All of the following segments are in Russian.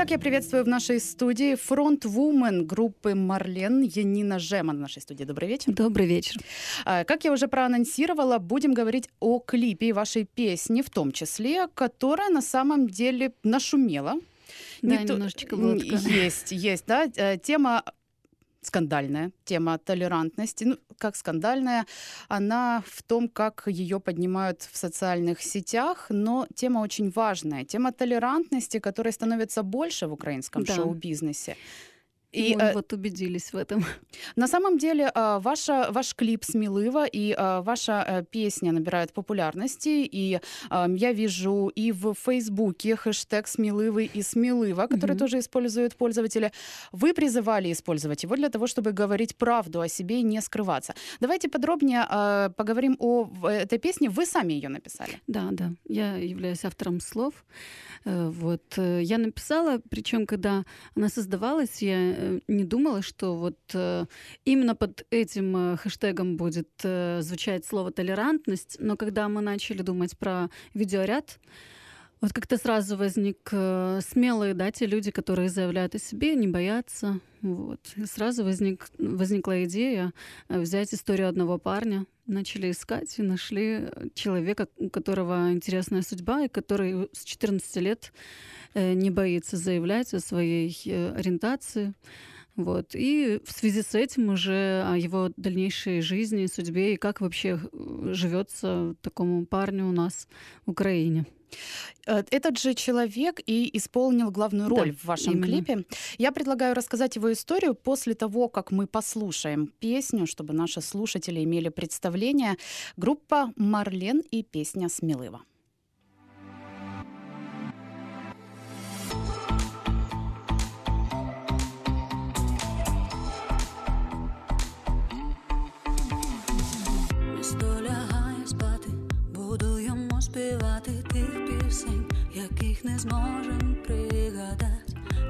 Итак, я приветствую в нашей студии фронт-вумен группы «Марлен» Янина Жеман в нашей студии. Добрый вечер. Добрый вечер. А, как я уже проанонсировала, будем говорить о клипе вашей песни, в том числе, которая на самом деле нашумела. Да, Не немножечко то... Есть, есть, да. Э, тема скандальная тема толерантности, ну, как скандальная, она в том, как ее поднимают в социальных сетях, но тема очень важная. Тема толерантности, которая становится больше в украинском да. шоу-бизнесе. И Мы э, вот убедились в этом. На самом деле э, ваша, ваш клип «Смелыва» и э, ваша песня набирают популярности, и я вижу и в Фейсбуке хэштег «Смелывый» и «Смелыва», который mm-hmm. тоже используют пользователи. Вы призывали использовать его для того, чтобы говорить правду о себе и не скрываться. Давайте подробнее поговорим о этой песне. Вы сами ее написали. Да, да. Я являюсь автором слов. Вот. Я написала, причем, когда она создавалась, я Э, не думала, что вот э, именно под этим э, хэштегом будет звучать слово толерантность, но когда мы начали думать про видеоряд, вот как-то сразу возник смелые, да, те люди, которые заявляют о себе, не боятся. Вот. И сразу возник, возникла идея взять историю одного парня, начали искать и нашли человека, у которого интересная судьба, и который с 14 лет Э, не боится заявлять о своей э, ориентации. Вот. И в связи с этим уже о его дальнейшей жизни, судьбе и как вообще э, живется такому парню у нас в Украине. Этот же человек и исполнил главную роль да, в вашем именно. клипе. Я предлагаю рассказать его историю после того, как мы послушаем песню, чтобы наши слушатели имели представление. Группа «Марлен» и песня «Смелыва». Не зможем пригадати,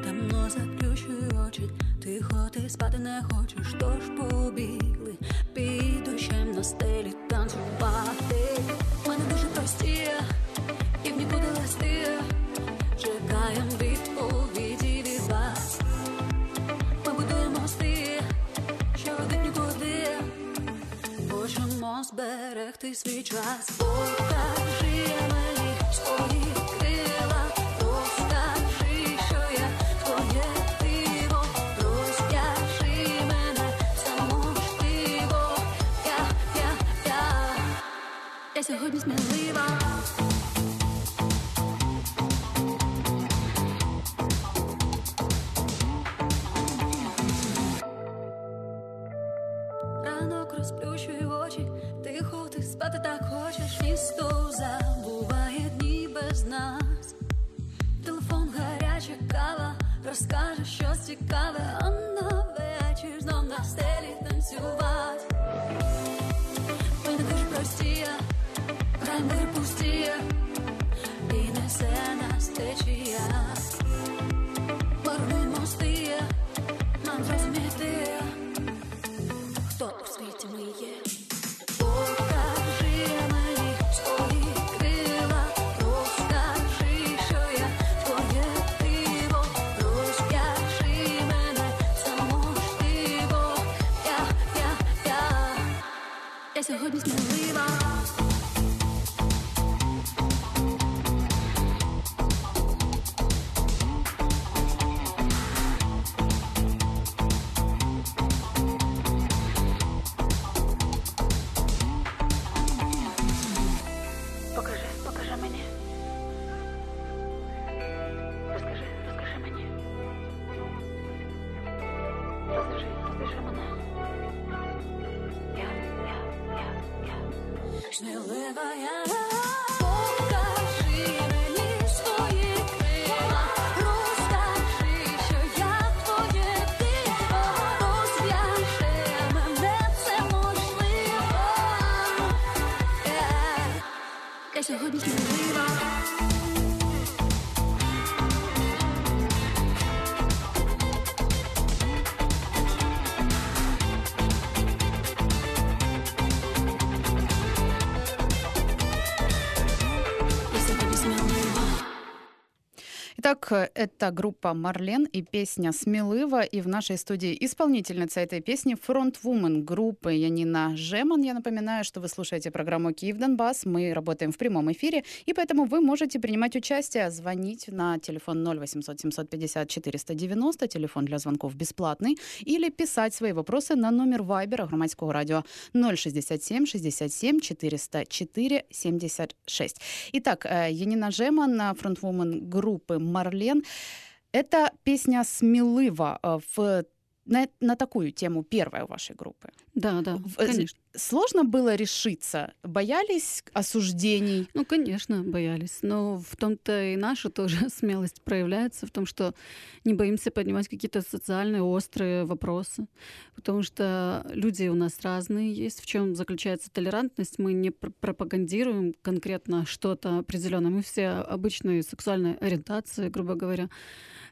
Давно заплющую очі, тихо ти спати не хочеш, тож побігли під дощем на стелі танцювати. Мене дуже прості, і в нікуди листи, чекаєм відповіді від вас. Ми будуємо мости, що ведуть нікуди, хочемо зберегти свій час. Сьогодні смілива. Ранок розплющує очі, тихо ти спати так хочеш, місто забуває дні без нас. Телефон гаряча кава, розкаже щось цікаве, а на вечір знов на стелі танцювати. Это группа «Марлен» и песня «Смелыва». И в нашей студии исполнительница этой песни фронтвумен группы Янина Жеман. Я напоминаю, что вы слушаете программу «Киев Донбасс». Мы работаем в прямом эфире, и поэтому вы можете принимать участие, звонить на телефон 0800 750 490, телефон для звонков бесплатный, или писать свои вопросы на номер Вайбера громадского радио 067 67 404 76. Итак, э, Янина Жеман, фронтвумен группы «Марлен». Это песня «Смелыва» э, в на, на такую тему первая у вашей группы. Да, да, В- э, конечно. Сложно было решиться? Боялись осуждений? Ну, конечно, боялись. Но в том-то и наша тоже смелость проявляется, в том, что не боимся поднимать какие-то социальные острые вопросы. Потому что люди у нас разные есть. В чем заключается толерантность? Мы не пр- пропагандируем конкретно что-то определенное. Мы все обычной сексуальной ориентации, грубо говоря.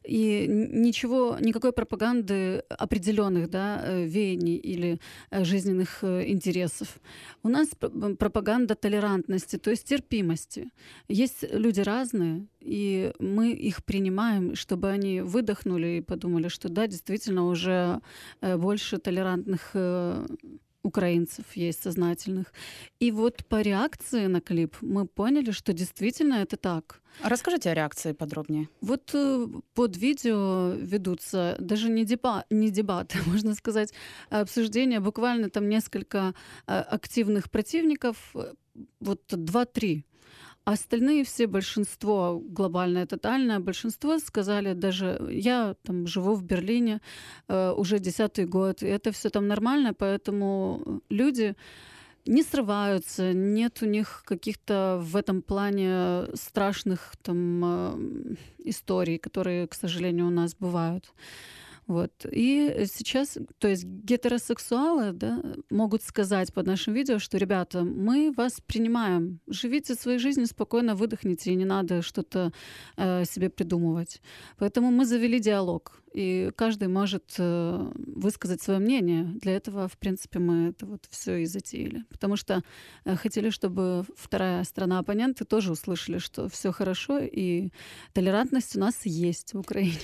И ничего, никакой пропаганды определенных да, э, веяний или э, жизненных э, интересов. У нас пр- пропаганда толерантности, то есть терпимости. Есть люди разные, и мы их принимаем, чтобы они выдохнули и подумали, что да, действительно уже э, больше толерантных э, украинцев есть сознательных. И вот по реакции на клип мы поняли, что действительно это так. Расскажите о реакции подробнее. Вот э, под видео ведутся даже не, деба, не дебаты, можно сказать, а обсуждения. Буквально там несколько э, активных противников, э, вот два-три. А остальные все, большинство, глобальное, тотальное большинство сказали даже, я там живу в Берлине э, уже десятый год, и это все там нормально, поэтому люди не срываются, нет у них каких-то в этом плане страшных там э, историй, которые, к сожалению, у нас бывают. Вот. И сейчас, то есть гетеросексуалы да, могут сказать под нашим видео, что, ребята, мы вас принимаем, живите своей жизнью спокойно, выдохните, и не надо что-то э, себе придумывать. Поэтому мы завели диалог, и каждый может э, высказать свое мнение. Для этого, в принципе, мы это вот все и затеяли. Потому что э, хотели, чтобы вторая страна оппоненты тоже услышали, что все хорошо, и толерантность у нас есть в Украине.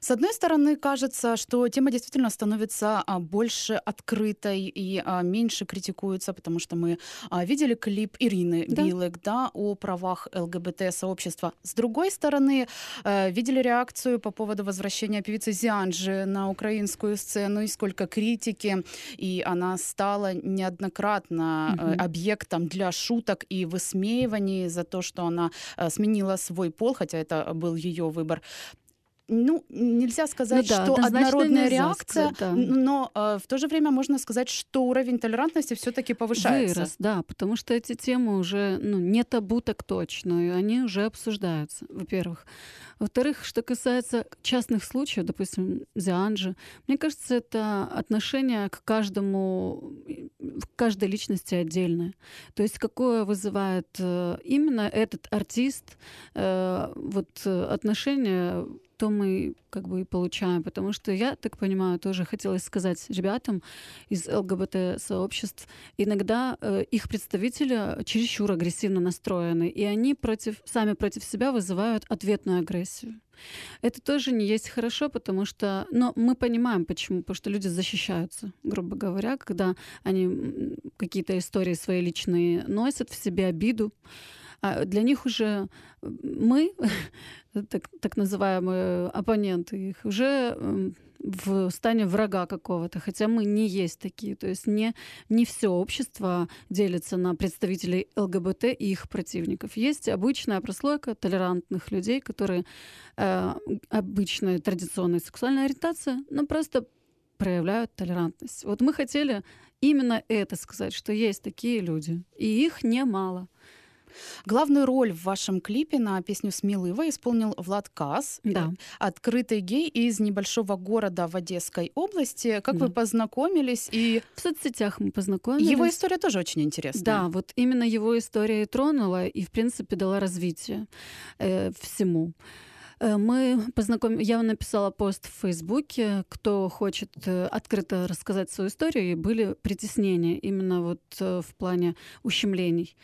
С одной стороны, кажется, что тема действительно становится а, больше открытой и а, меньше критикуется, потому что мы а, видели клип Ирины Да. Билык да, о правах ЛГБТ-сообщества. С другой стороны, э, видели реакцию по поводу возвращения певицы Зианджи на украинскую сцену и сколько критики, и она стала неоднократно Мгм. объектом для шуток и высмеиваний за то, что она э, сменила свой пол, хотя это был ее выбор. Ну, нельзя сказать, Ну да, что однородная реакция, сказать, да. но э, в то же время можно сказать, что уровень толерантности все-таки повышается. Вырос, да, потому что эти темы уже ну, не табу так точно, и они уже обсуждаются, во-первых. Во-вторых, что касается частных случаев, допустим, Зианджи, мне кажется, это отношение к каждому, к каждой личности отдельное. То есть какое вызывает э, именно этот артист э, вот э, отношение то мы как бы и получаем. Потому что я так понимаю, тоже хотелось сказать ребятам из ЛГБТ-сообществ, иногда э, их представители чересчур агрессивно настроены, и они против, сами против себя вызывают ответную агрессию. Это тоже не есть хорошо, потому что... Но мы понимаем, почему. Потому что люди защищаются, грубо говоря, когда они какие-то истории свои личные носят в себе обиду. А для них уже мы, так, так называемые оппоненты их, уже в стане врага какого-то, хотя мы не есть такие. То есть не, не все общество делится на представителей ЛГБТ и их противников. Есть обычная прослойка толерантных людей, которые э, обычная традиционная сексуальная ориентация, но просто проявляют толерантность. Вот мы хотели именно это сказать, что есть такие люди, и их немало. Главную роль в вашем клипе на песню «Смелыва» исполнил Влад Кас, Да. открытый гей из небольшого города в Одесской области. Как вы Да. познакомились? И В соцсетях мы познакомились. его история тоже очень интересная. Да, вот именно его история и тронула, и, в принципе, дала развитие э, всему. Э, Мы познаком... Я написала пост в Фейсбуке, кто хочет э, открыто рассказать свою историю, и были притеснения именно вот э, в плане ущемлений.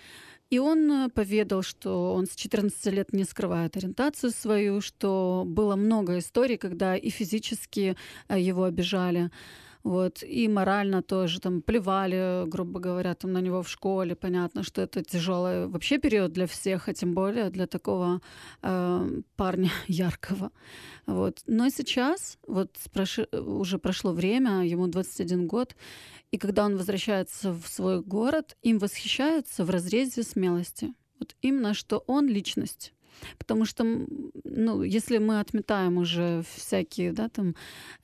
И он э, поведал, что он с 14 лет не скрывает ориентацию свою, что было много историй, когда и физически э, его обижали, вот, и морально тоже там плевали, грубо говоря, там на него в школе. Понятно, что это тяжелый вообще период для всех, а тем более для такого э, парня яркого. Вот. Но сейчас, вот спроши, уже прошло время, ему 21 год, и когда он возвращается в свой город, им восхищаются в разрезе смелости. Вот именно, что он личность. Потому что, ну, если мы отметаем уже всякие, да, там,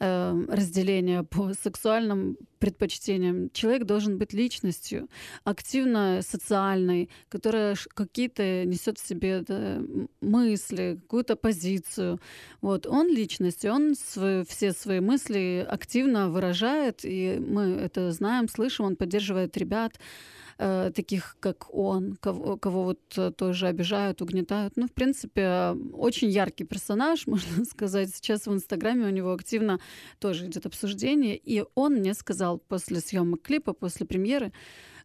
э, разделения по сексуальным предпочтениям, человек должен быть личностью, активно социальной, которая какие-то несет в себе да, мысли, какую-то позицию. Вот он личность, он свои, все свои мысли активно выражает, и мы это знаем, слышим, он поддерживает ребят э, таких, как он, кого, кого вот э, тоже обижают, угнетают. Ну, в принципе, очень яркий персонаж, можно сказать. Сейчас в Инстаграме у него активно тоже идет обсуждение, и он мне сказал после съемок клипа, после премьеры,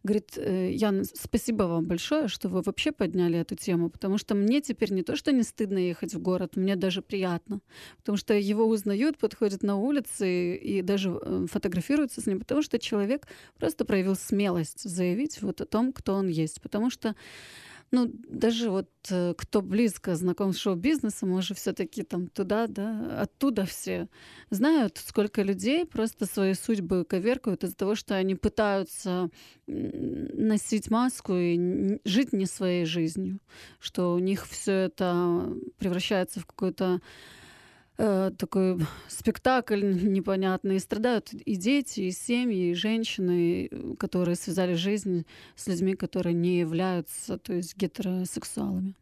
Говорит, «Э, Ян, спасибо вам большое, что вы вообще подняли эту тему, потому что мне теперь не то, что не стыдно ехать в город, мне даже приятно, потому что его узнают, подходят на улице и, даже э, фотографируются с ним, потому что человек просто проявил смелость заявить вот о том, кто он есть, потому что ну, даже вот э, кто близко знаком с шоу-бизнесом, уже все-таки там туда, да, оттуда все знают, сколько людей просто свои судьбы коверкают из-за того, что они пытаются носить маску и жить не своей жизнью, что у них все это превращается в какой-то э, такой спектакль непонятный. И страдают и дети, и семьи, и женщины, которые связали жизнь с людьми, которые не являются, то есть гетеросексуалами.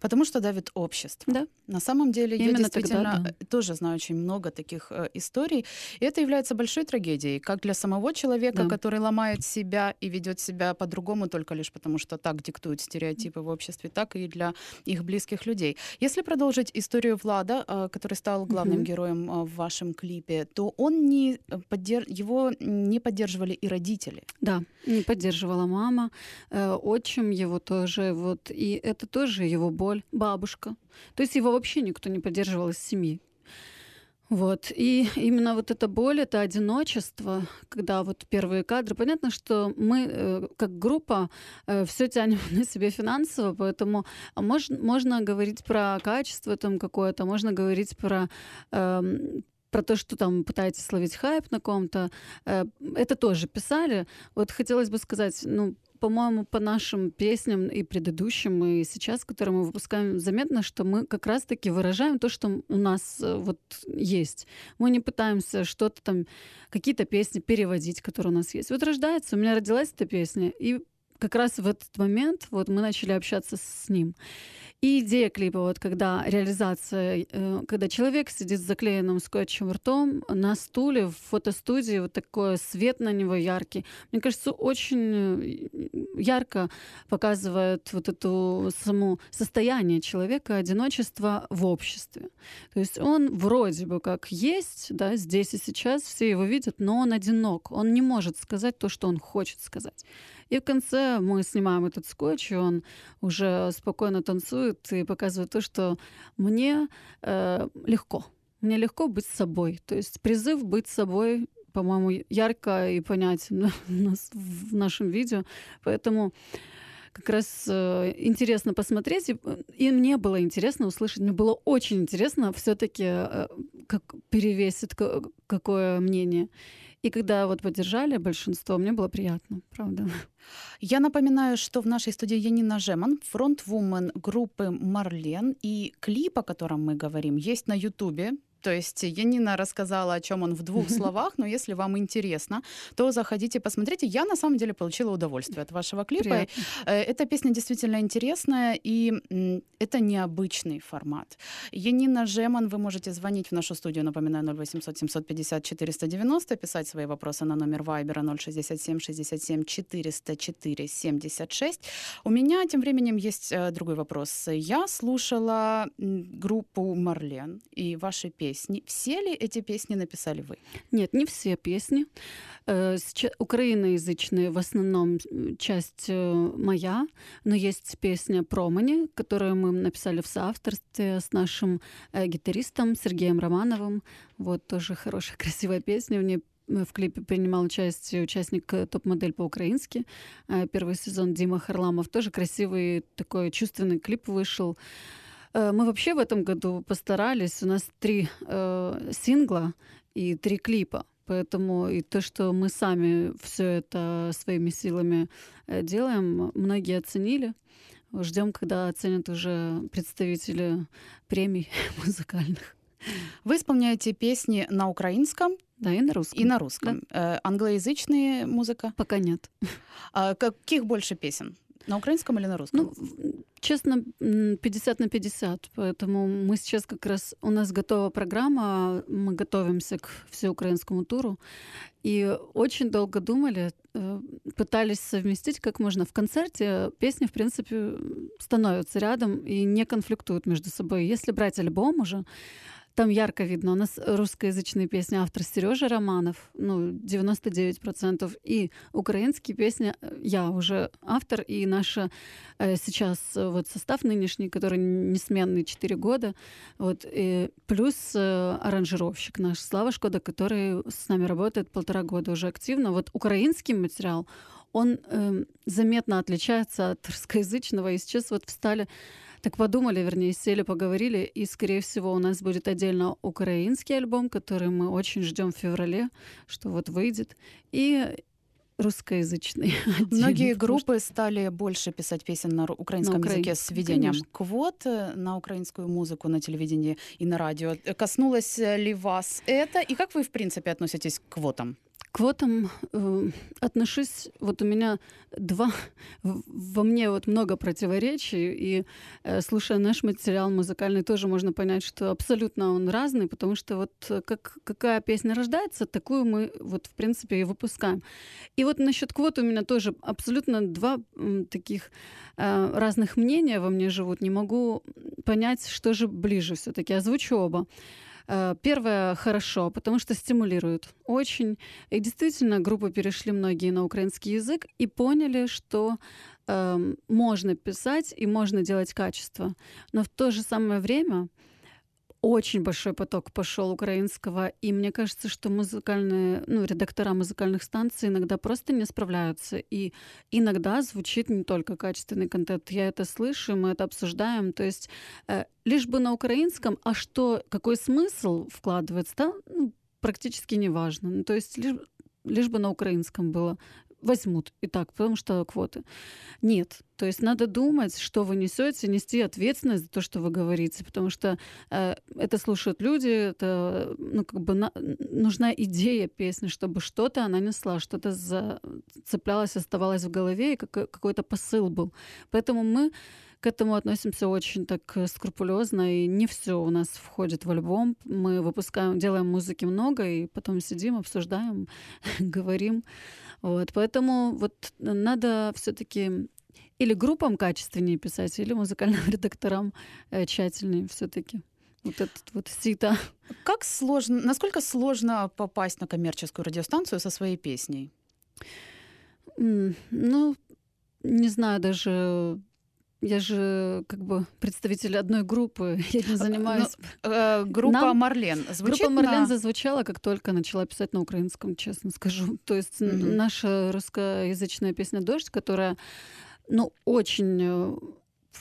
Потому что давит общество. Да. На самом деле Именно я действительно тогда, да. тоже знаю очень много таких э, историй. И это является большой трагедией, как для самого человека, Да. который ломает себя и ведет себя по-другому только лишь потому, что так диктуют стереотипы в обществе, так и для их близких людей. Если продолжить историю Влада, э, который стал главным Мгм. героем э, в вашем клипе, то он не э, поддер- его не поддерживали и родители. Да, не поддерживала мама, э, отчим его тоже, вот, и это тоже его боль, бабушка. То есть его вообще никто не поддерживал из семьи. Вот. И именно вот эта боль, это одиночество, когда вот первые кадры. Понятно, что мы э, как группа все тянем на себе финансово, поэтому мож- можно говорить про качество там какое-то, можно говорить про эм, про то, что там пытаетесь словить хайп на ком-то, э, это тоже писали. Вот хотелось бы сказать, ну, по-моему, по нашим песням и предыдущим, и сейчас, которые мы выпускаем, заметно, что мы как раз-таки выражаем то, что у нас э, вот есть. Мы не пытаемся что-то там, какие-то песни переводить, которые у нас есть. Вот рождается, у меня родилась эта песня, и как раз в этот момент вот мы начали общаться с ним. И идея клипа, вот когда реализация, э, когда человек сидит с заклеенным скотчем ртом на стуле в фотостудии, вот такой свет на него яркий, мне кажется, очень э, ярко показывает вот эту саму состояние человека, одиночество в обществе. То есть он вроде бы как есть, да, здесь и сейчас, все его видят, но он одинок, он не может сказать то, что он хочет сказать. И в конце мы снимаем этот скотч, и он уже спокойно танцует и показывает то, что мне э, легко. Мне легко быть собой. То есть призыв быть собой, по-моему, ярко и понятен в нашем видео. Поэтому как раз э, интересно посмотреть. И, мне было интересно услышать, мне было очень интересно все-таки, э, как перевесит ка- какое мнение. И когда вот поддержали большинство, мне было приятно, правда. Я напоминаю, что в нашей студии Янина Жеман, фронтвумен группы «Марлен». И клип, о котором мы говорим, есть на Ютубе. То есть Янина рассказала, о чем он в двух словах, но если вам интересно, то заходите, посмотрите. Я на самом деле получила удовольствие от вашего клипа. Приятно. Э, Эта песня действительно интересная, и это необычный формат. Янина Жеман, вы можете звонить в нашу студию, напоминаю, 0800 750 490, писать свои вопросы на номер Вайбера 067 67 404 76. У меня тем временем есть э, другой вопрос. Я слушала группу «Марлен» и ваши песни. Песни. Все ли эти песни написали вы? Нет, не все песни. Э, Украиноязычные в основном м, часть э, моя, но есть песня «Промани», которую мы написали в соавторстве с нашим э, гитаристом Сергеем Романовым. Вот тоже хорошая, красивая песня. В ней э, в клипе принимал участие участник э, топ-модель по-украински. Э, Первый сезон Дима Харламов. Тоже красивый такой чувственный клип вышел. Э, Мы вообще в этом году постарались. У нас три э, сингла и три клипа. Поэтому и то, что мы сами все это своими силами э, делаем, многие оценили. Ждем, когда оценят уже представители премий музыкальных. Вы исполняете песни на украинском Да, и на русском. и на русском. Э, Англоязычная музыка. Пока нет. А каких больше песен? На украинском или на русском? Ну, честно, м, 50 на 50. Поэтому мы сейчас как раз... У нас готова программа, мы готовимся к всеукраинскому туру. И очень долго думали, э, пытались совместить как можно. В концерте песни, в принципе, становятся рядом и не конфликтуют между собой. Если брать альбом уже, там ярко видно. У нас русскоязычные песни автор Сережа Романов, ну, 99%. И украинские песни э, я уже автор, и наша э, сейчас э, вот состав нынешний, который несменный 4 года, вот, и плюс э, аранжировщик наш Слава Шкода, который с нами работает полтора года уже активно. Вот украинский материал, он э, заметно отличается от русскоязычного, и сейчас вот встали так подумали, вернее, сели, поговорили, и, скорее всего, у нас будет отдельно украинский альбом, который мы очень ждем в феврале, что вот выйдет, и русскоязычный. отдельно, Многие что- группы стали больше писать песен на украинском На языке с введением конечно. квот э, на украинскую музыку на телевидении и на радио. Коснулось ли вас это? И как вы, в принципе, относитесь к квотам? Квотам э, отношусь, вот у меня два, во мне вот много противоречий, и э, слушая наш материал музыкальный, тоже можно понять, что абсолютно он разный, потому что вот э, как, какая песня рождается, такую мы вот в принципе и выпускаем. И вот насчет квот у меня тоже абсолютно два м, таких э, разных мнения во мне живут. Не могу понять, что же ближе все-таки. Озвучу оба. Э, Первое хорошо, потому что стимулирует очень. И действительно, группы перешли многие на украинский язык и поняли, что эм, можно писать и можно делать качество. Но в то же самое время очень большой поток пошел украинского, и мне кажется, что музыкальные, ну, редактора музыкальных станций иногда просто не справляются, и иногда звучит не только качественный контент. Я это слышу, мы это обсуждаем. То есть э, лишь бы на украинском, а что, какой смысл вкладывается, да, ну, практически неважно. Ну, то есть лишь, лишь бы на украинском было возьмут и так, потому что квоты. Нет. То есть надо думать, что вы несете, нести ответственность за то, что вы говорите, потому что э, это слушают люди, это ну, как бы на- нужна идея песни, чтобы что-то она несла, что-то за- цеплялось, оставалось в голове, и какой- какой-то посыл был. Поэтому мы к этому относимся очень так э, скрупулезно, и не все у нас входит в альбом. Мы выпускаем, делаем музыки много, и потом сидим, обсуждаем, говорим. Вот, поэтому вот надо все-таки или группам качественнее писать, или музыкальным редакторам э, тщательнее все-таки. Вот этот вот сито. Как сложно, насколько сложно попасть на коммерческую радиостанцию со своей песней? Ну, не знаю даже. Я же как бы представитель одной группы, я не занимаюсь. Э, группа Нам- Марлен звучит Группа Марлен на- зазвучала, как только начала писать на украинском, честно скажу. То есть Мгм. наша русскоязычная песня «Дождь», которая, ну, очень, э,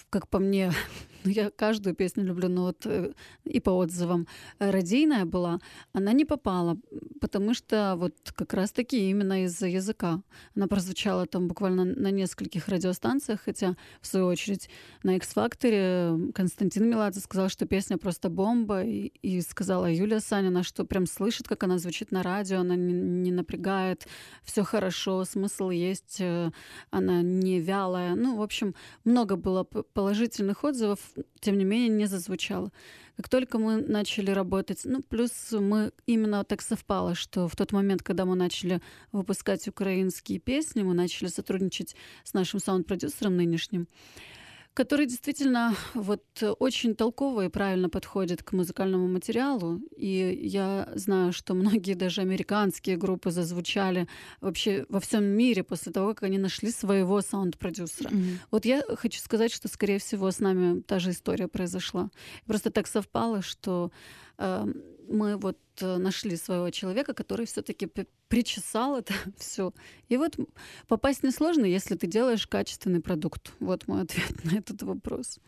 как по мне, ну, я каждую песню люблю, но вот э, и по отзывам, э, радийная была, она не попала, потому что вот как раз-таки именно из-за языка. Она прозвучала там буквально на нескольких радиостанциях, хотя, в свою очередь, на X-Factor Константин Меладзе сказал, что песня просто бомба, и, и сказала Юлия Санина, что прям слышит, как она звучит на радио, она не, не напрягает, все хорошо, смысл есть, э, она не вялая. Ну, в общем, много было положительных отзывов, тем не менее не зазвучало. Как только мы начали работать, ну, плюс мы именно так совпало, что в тот момент, когда мы начали выпускать украинские песни, мы начали сотрудничать с нашим саунд-продюсером нынешним, который действительно вот э, очень толково и правильно подходит к музыкальному материалу. И я знаю, что многие даже американские группы зазвучали вообще во всем мире после того, как они нашли своего саунд-продюсера. Мгм. Вот я хочу сказать, что, скорее всего, с нами та же история произошла. Просто так совпало, что э, мы вот э, нашли своего человека, который все-таки причесал это все. И вот попасть несложно, если ты делаешь качественный продукт. Вот мой ответ на этот вопрос.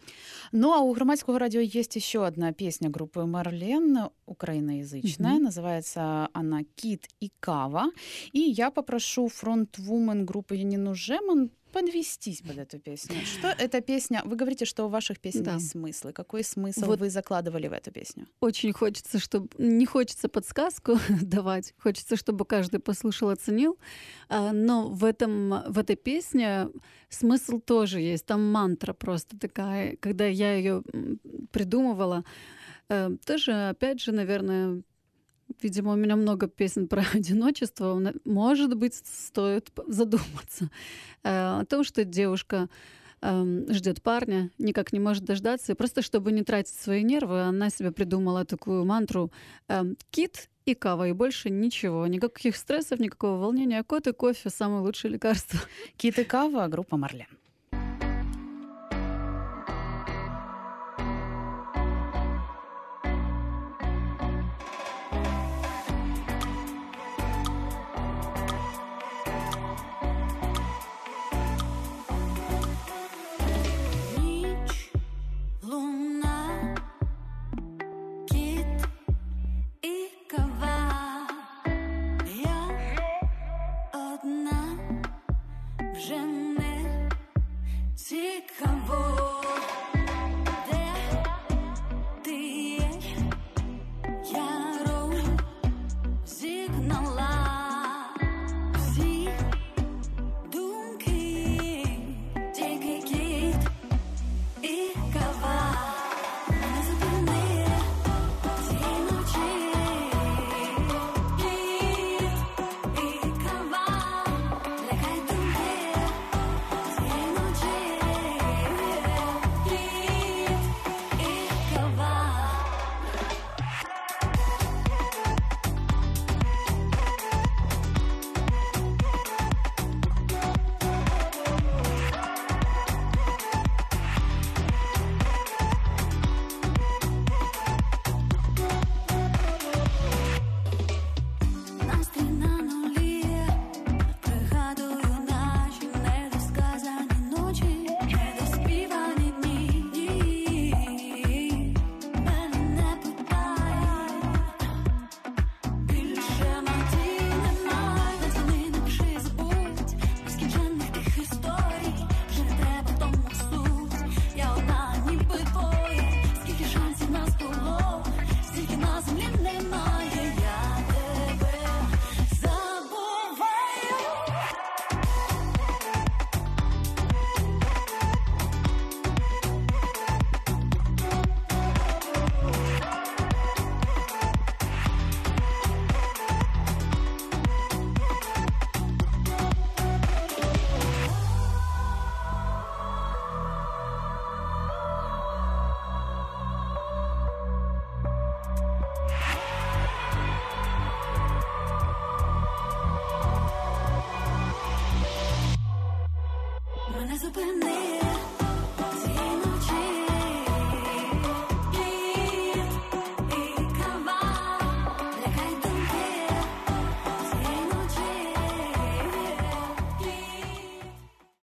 Ну, а у громадского радио есть еще одна песня группы Марлен, украиноязычная. Мгм. Называется она «Кит и Кава». И я попрошу фронтвумен группы Янину Жеман подвестись под эту песню. Что эта песня... Вы говорите, что у ваших песен Да. есть смыслы. Какой смысл Вот. вы закладывали в эту песню? Очень хочется, чтобы... Не хочется подсказку давать, хочется, чтобы каждый послушал, оценил. А, Но в, этом, в этой песне смысл тоже есть. Там мантра просто такая. Когда я ее придумывала, э, тоже, опять же, наверное, Видимо, у меня много песен про одиночество. На- Может быть, стоит задуматься э, о том, что девушка ждет парня, никак не может дождаться. И просто чтобы не тратить свои нервы, она себе придумала такую мантру эм, «кит и кава», и больше ничего. Никаких стрессов, никакого волнения. Кот и кофе — самое лучшее лекарство. «Кит и Кава», группа Марлен. Take